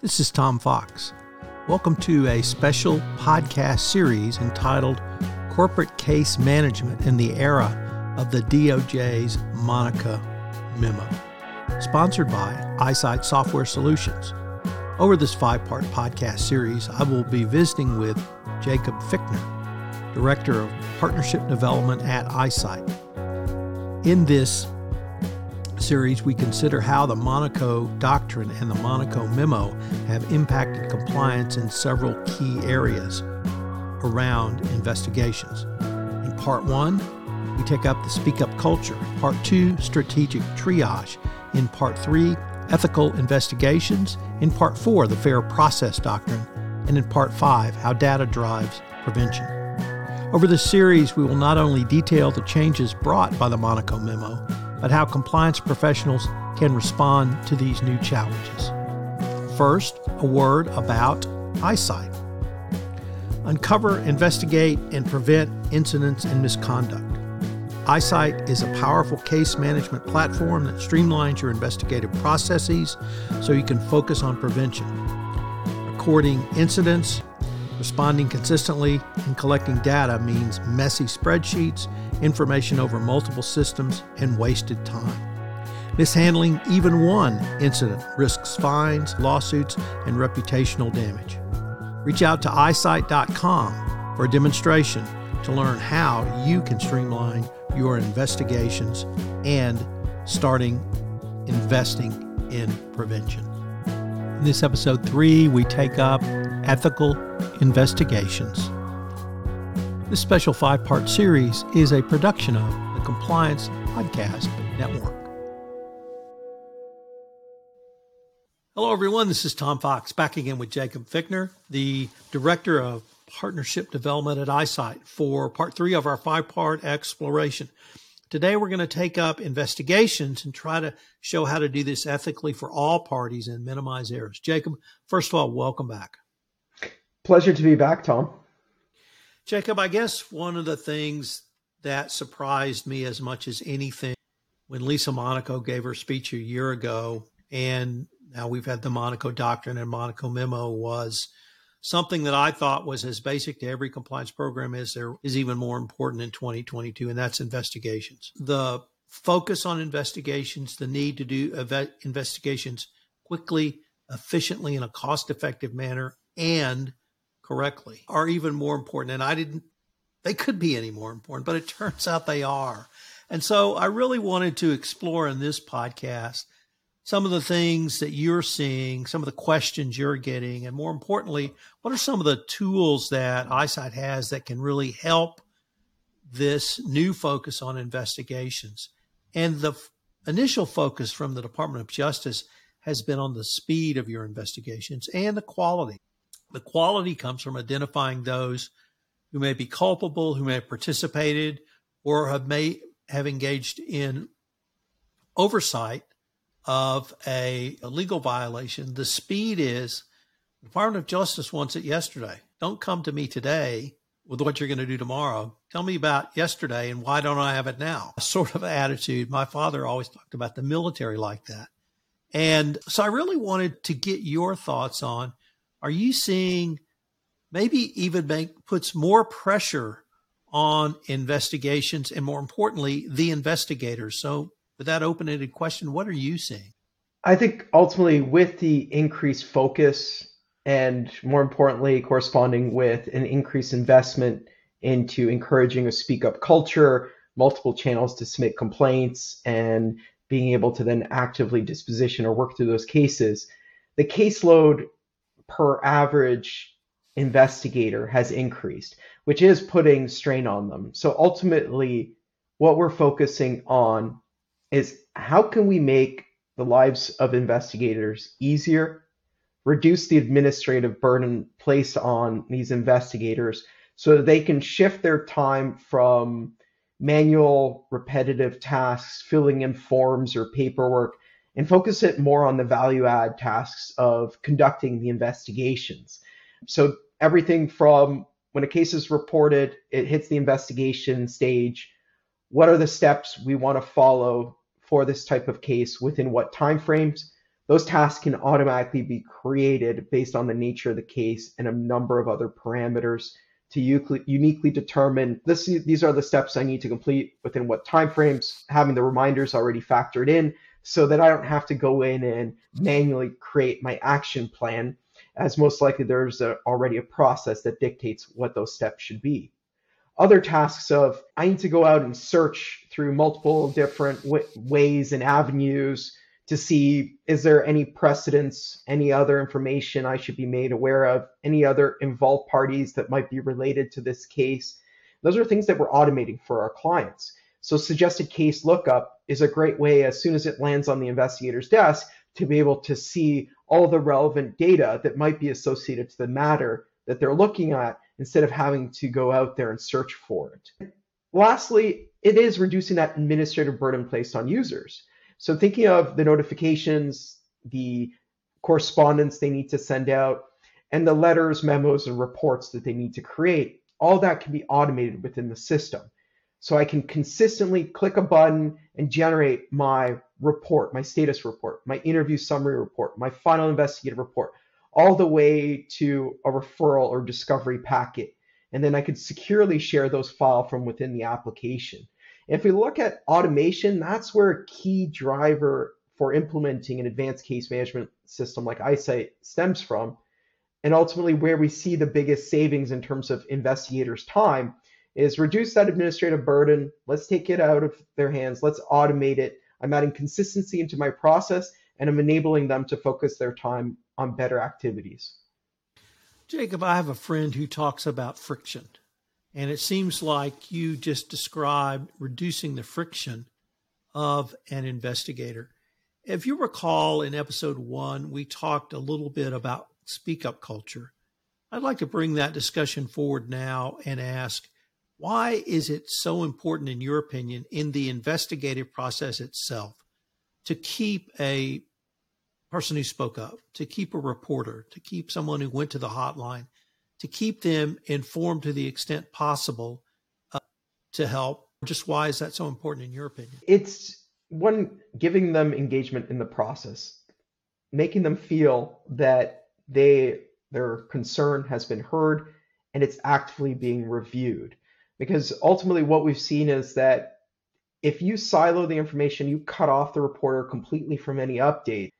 This is Tom Fox. Welcome to a special podcast series entitled Corporate Case Management in the Era of the DOJ's Monaco Memo, sponsored by iSight Software Solutions. Over this five part podcast series, I will be visiting with Jacob Fichtner, Director of Partnership Development at iSight. In this series, we consider how the Monaco Doctrine and the Monaco Memo have impacted compliance in several key areas around investigations. In part one, we take up the speak up culture. Part two, strategic triage. In part three, ethical investigations. In part four, the fair process doctrine. And in part five, how data drives prevention. Over this series, we will not only detail the changes brought by the Monaco Memo, but how compliance professionals can respond to these new challenges. First, a word about iSight. Uncover, investigate, and prevent incidents and misconduct. iSight is a powerful case management platform that streamlines your investigative processes so you can focus on prevention. Recording incidents, responding consistently, and collecting data means messy spreadsheets information over multiple systems, and wasted time. Mishandling even one incident risks fines, lawsuits, and reputational damage. Reach out to i-sight.com for a demonstration to learn how you can streamline your investigations and starting investing in prevention. In this episode three, we take up ethical investigations. This special five part series is a production of the Compliance Podcast Network. Hello, everyone. This is Tom Fox back again with Jacob Fichtner, the Director of Partnership Development at iSight, for part three of our five part exploration. Today, we're going to take up investigations and try to show how to do this ethically for all parties and minimize errors. Jacob, first of all, welcome back. Pleasure to be back, Tom. Jacob, I guess one of the things that surprised me as much as anything when Lisa Monaco gave her speech a year ago, and now we've had the Monaco Doctrine and Monaco Memo, was something that I thought was as basic to every compliance program as there is even more important in 2022, and that's investigations. The focus on investigations, the need to do investigations quickly, efficiently, in a cost effective manner, and correctly are even more important. And I didn't, they could be any more important, but it turns out they are. And so I really wanted to explore in this podcast some of the things that you're seeing, some of the questions you're getting, and more importantly, what are some of the tools that iSight has that can really help this new focus on investigations? And the f- initial focus from the Department of Justice has been on the speed of your investigations and the quality. The quality comes from identifying those who may be culpable, who may have participated, or have may have engaged in oversight of a, a legal violation. The speed is the Department of Justice wants it yesterday. Don't come to me today with what you're going to do tomorrow. Tell me about yesterday and why don't I have it now? A sort of attitude. My father always talked about the military like that. And so I really wanted to get your thoughts on are you seeing maybe even make, puts more pressure on investigations and more importantly, the investigators? So, with that open ended question, what are you seeing? I think ultimately, with the increased focus and more importantly, corresponding with an increased investment into encouraging a speak up culture, multiple channels to submit complaints, and being able to then actively disposition or work through those cases, the caseload per average investigator has increased, which is putting strain on them. So ultimately, what we're focusing on is how can we make the lives of investigators easier, reduce the administrative burden placed on these investigators so that they can shift their time from manual repetitive tasks, filling in forms or paperwork, and focus it more on the value add tasks of conducting the investigations. So everything from when a case is reported, it hits the investigation stage. What are the steps we want to follow for this type of case within what timeframes? those tasks can automatically be created based on the nature of the case and a number of other parameters to uniquely determine this, these are the steps I need to complete within what timeframes, having the reminders already factored in so that I don't have to go in and manually create my action plan, as most likely there's a, already a process that dictates what those steps should be. Other tasks of I need to go out and search through multiple different w- ways and avenues to see is there any precedents, any other information I should be made aware of, any other involved parties that might be related to this case. Those are things that we're automating for our clients. So suggested case lookup is a great way as soon as it lands on the investigator's desk to be able to see all the relevant data that might be associated to the matter that they're looking at instead of having to go out there and search for it. Lastly, it is reducing that administrative burden placed on users. So thinking of the notifications, the correspondence they need to send out, and the letters, memos, and reports that they need to create, all that can be automated within the system. So I can consistently click a button and generate my report, my status report, my interview summary report, my final investigative report, all the way to a referral or discovery packet. And then I could securely share those files from within the application. If we look at automation, that's where a key driver for implementing an advanced case management system like iSight stems from, and ultimately where we see the biggest savings in terms of investigators' time is reduce that administrative burden. Let's take it out of their hands. Let's automate it. I'm adding consistency into my process and I'm enabling them to focus their time on better activities. Jacob, I have a friend who talks about friction. And it seems like you just described reducing the friction of an investigator. If you recall in episode one, we talked a little bit about speak up culture. I'd like to bring that discussion forward now and ask why is it so important, in your opinion, in the investigative process itself to keep a person who spoke up, to keep a reporter, to keep someone who went to the hotline, to keep them informed to the extent possible uh, to help? Just why is that so important in your opinion? It's one, giving them engagement in the process, making them feel that they their concern has been heard and it's actively being reviewed. Because ultimately, what we've seen is that if you silo the information, you cut off the reporter completely from any update,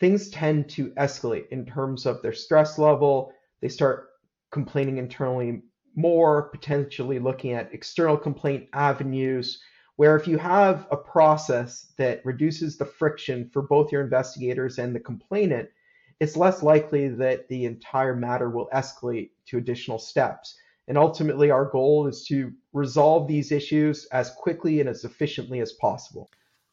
things tend to escalate in terms of their stress level. They start complaining internally more, potentially looking at external complaint avenues, where if you have a process that reduces the friction for both your investigators and the complainant, it's less likely that the entire matter will escalate to additional steps. And ultimately, our goal is to resolve these issues as quickly and as efficiently as possible.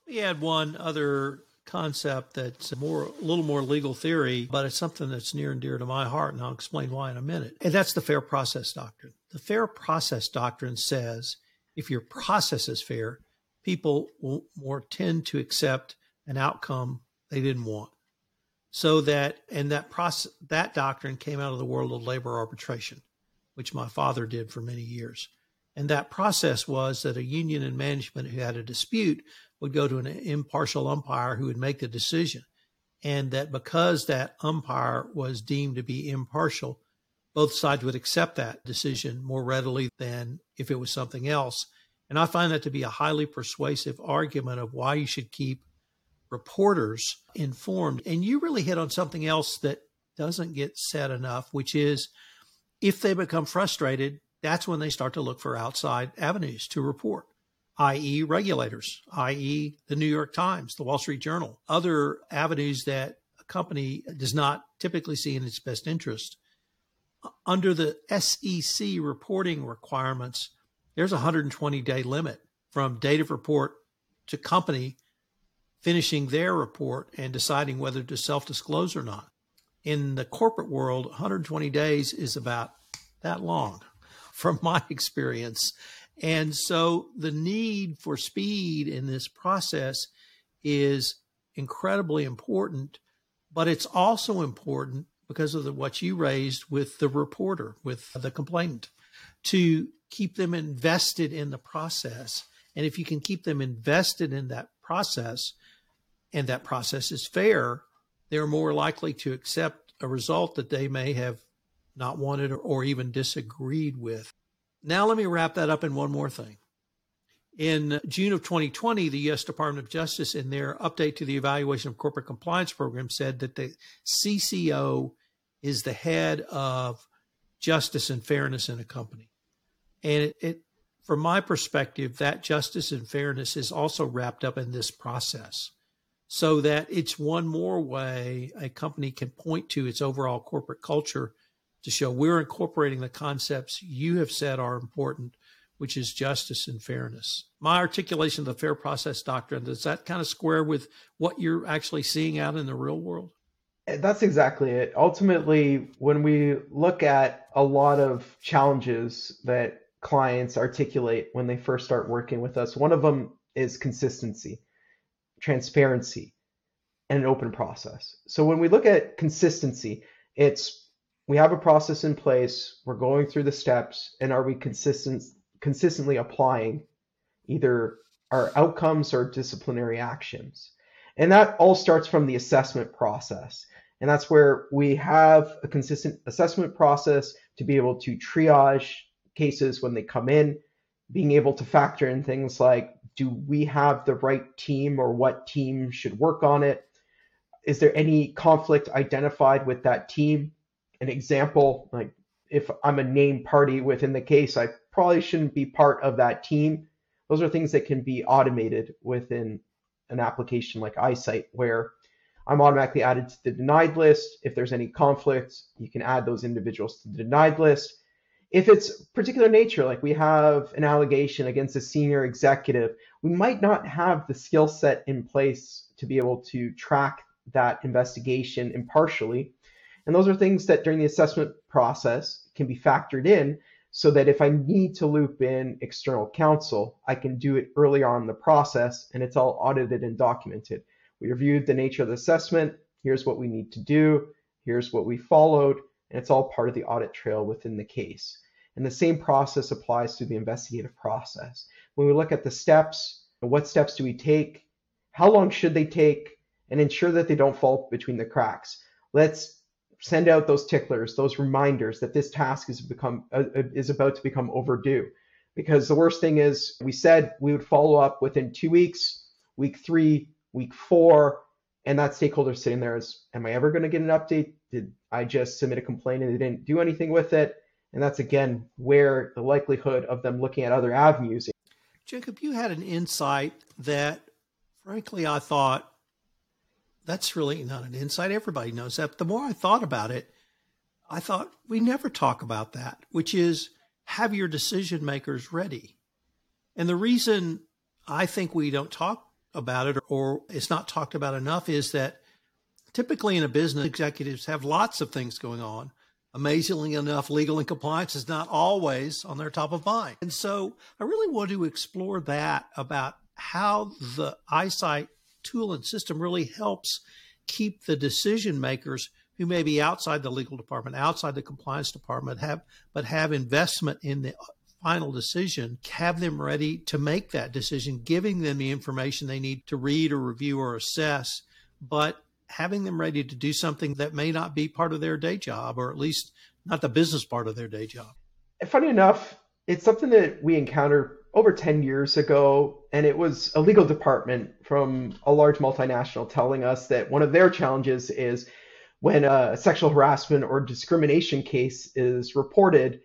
We had one other concept that's more a little more legal theory, but it's something that's near and dear to my heart, and I'll explain why in a minute. And that's the fair process doctrine. The fair process doctrine says if your process is fair, people will more tend to accept an outcome they didn't want. So that and that process that doctrine came out of the world of labor arbitration, which my father did for many years. And that process was that a union and management who had a dispute would go to an impartial umpire who would make the decision. And that because that umpire was deemed to be impartial, both sides would accept that decision more readily than if it was something else. And I find that to be a highly persuasive argument of why you should keep reporters informed. And you really hit on something else that doesn't get said enough, which is if they become frustrated, that's when they start to look for outside avenues to report i.e., regulators, i.e., the New York Times, the Wall Street Journal, other avenues that a company does not typically see in its best interest. Under the SEC reporting requirements, there's a 120 day limit from date of report to company finishing their report and deciding whether to self disclose or not. In the corporate world, 120 days is about that long from my experience. And so the need for speed in this process is incredibly important, but it's also important because of the, what you raised with the reporter, with the complainant, to keep them invested in the process. And if you can keep them invested in that process, and that process is fair, they're more likely to accept a result that they may have not wanted or even disagreed with. Now, let me wrap that up in one more thing. In June of 2020, the U.S. Department of Justice, in their update to the Evaluation of Corporate Compliance Program, said that the CCO is the head of justice and fairness in a company. And it, it, from my perspective, that justice and fairness is also wrapped up in this process so that it's one more way a company can point to its overall corporate culture to show we're incorporating the concepts you have said are important, which is justice and fairness. My articulation of the fair process doctrine, does that kind of square with what you're actually seeing out in the real world? That's exactly it. Ultimately, when we look at a lot of challenges that clients articulate when they first start working with us, one of them is consistency, transparency, and an open process. So when we look at consistency, it's we have a process in place, we're going through the steps, and are we consistent consistently applying either our outcomes or disciplinary actions? And that all starts from the assessment process. And that's where we have a consistent assessment process to be able to triage cases when they come in, being able to factor in things like do we have the right team or what team should work on it? Is there any conflict identified with that team? an example, like if I'm a named party within the case, I probably shouldn't be part of that team. Those are things that can be automated within an application like iSight, where I'm automatically added to the denied list. If there's any conflicts, you can add those individuals to the denied list. If it's particular nature, like we have an allegation against a senior executive, we might not have the skill set in place to be able to track that investigation impartially. And those are things that during the assessment process can be factored in so that if I need to loop in external counsel, I can do it early on in the process and it's all audited and documented. We reviewed the nature of the assessment. Here's what we need to do. Here's what we followed. And it's all part of the audit trail within the case. And the same process applies to the investigative process. When we look at the steps, what steps do we take? How long should they take? And ensure that they don't fall between the cracks. Let's send out those ticklers, those reminders that this task is become uh, is about to become overdue. Because the worst thing is, we said we would follow up within two weeks, week three, week four, and that stakeholder sitting there is, am I ever going to get an update? Did I just submit a complaint and they didn't do anything with it? And that's again where the likelihood of them looking at other avenues. Jacob, you had an insight that, frankly, I thought that's really not an insight. Everybody knows that. But the more I thought about it, I thought we never talk about that, which is have your decision makers ready. And the reason I think we don't talk about it or it's not talked about enough is that typically in a business, executives have lots of things going on. Amazingly enough, legal and compliance is not always on their top of mind. And so I really want to explore that about how the iSight tool and system really helps keep the decision makers who may be outside the legal department, outside the compliance department, have but have investment in the final decision, have them ready to make that decision, giving them the information they need to read or review or assess, but having them ready to do something that may not be part of their day job, or at least not the business part of their day job. Funny enough, it's something that we encountered over 10 years ago, and it was a legal department from a large multinational telling us that one of their challenges is when a sexual harassment or discrimination case is reported,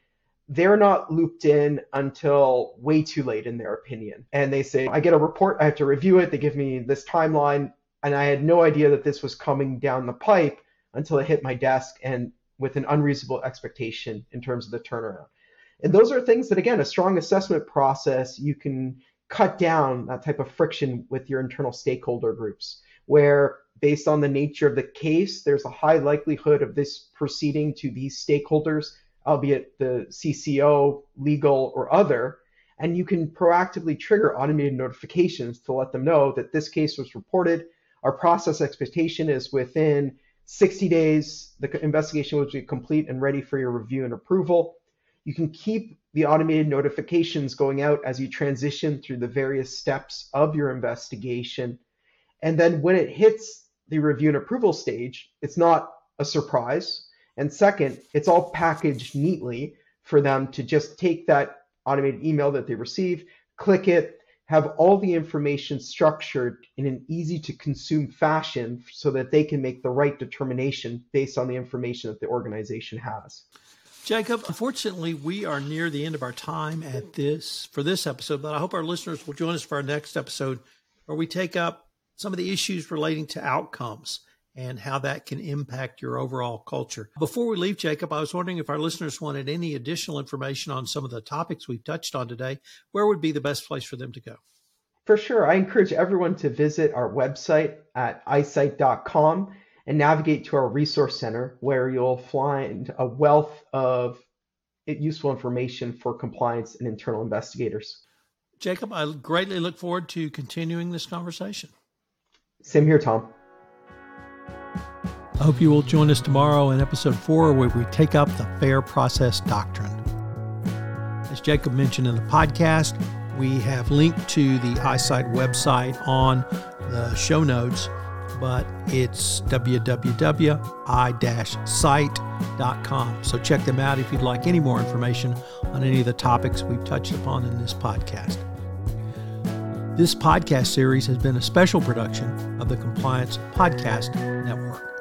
they're not looped in until way too late, in their opinion. And they say, I get a report, I have to review it, they give me this timeline, and I had no idea that this was coming down the pipe until it hit my desk and with an unreasonable expectation in terms of the turnaround. And those are things that, again, a strong assessment process, you can cut down that type of friction with your internal stakeholder groups, where based on the nature of the case, there's a high likelihood of this proceeding to these stakeholders, albeit the CCO, legal, or other. And you can proactively trigger automated notifications to let them know that this case was reported. Our process expectation is within 60 days, the investigation will be complete and ready for your review and approval. You can keep the automated notifications going out as you transition through the various steps of your investigation. And then when it hits the review and approval stage, it's not a surprise. And second, it's all packaged neatly for them to just take that automated email that they receive, click it, have all the information structured in an easy to consume fashion so that they can make the right determination based on the information that the organization has. Jacob, unfortunately, we are near the end of our time at this for this episode, but I hope our listeners will join us for our next episode where we take up some of the issues relating to outcomes and how that can impact your overall culture. Before we leave, Jacob, I was wondering if our listeners wanted any additional information on some of the topics we've touched on today, where would be the best place for them to go? For sure. I encourage everyone to visit our website at i-sight.com and navigate to our resource center where you'll find a wealth of useful information for compliance and internal investigators. Jacob, I greatly look forward to continuing this conversation. Same here, Tom. I hope you will join us tomorrow in episode four, where we take up the fair process doctrine. As Jacob mentioned in the podcast, we have linked to the iSight website on the show notes, but it's www.i-sight.com. So check them out if you'd like any more information on any of the topics we've touched upon in this podcast. This podcast series has been a special production of the Compliance Podcast Network.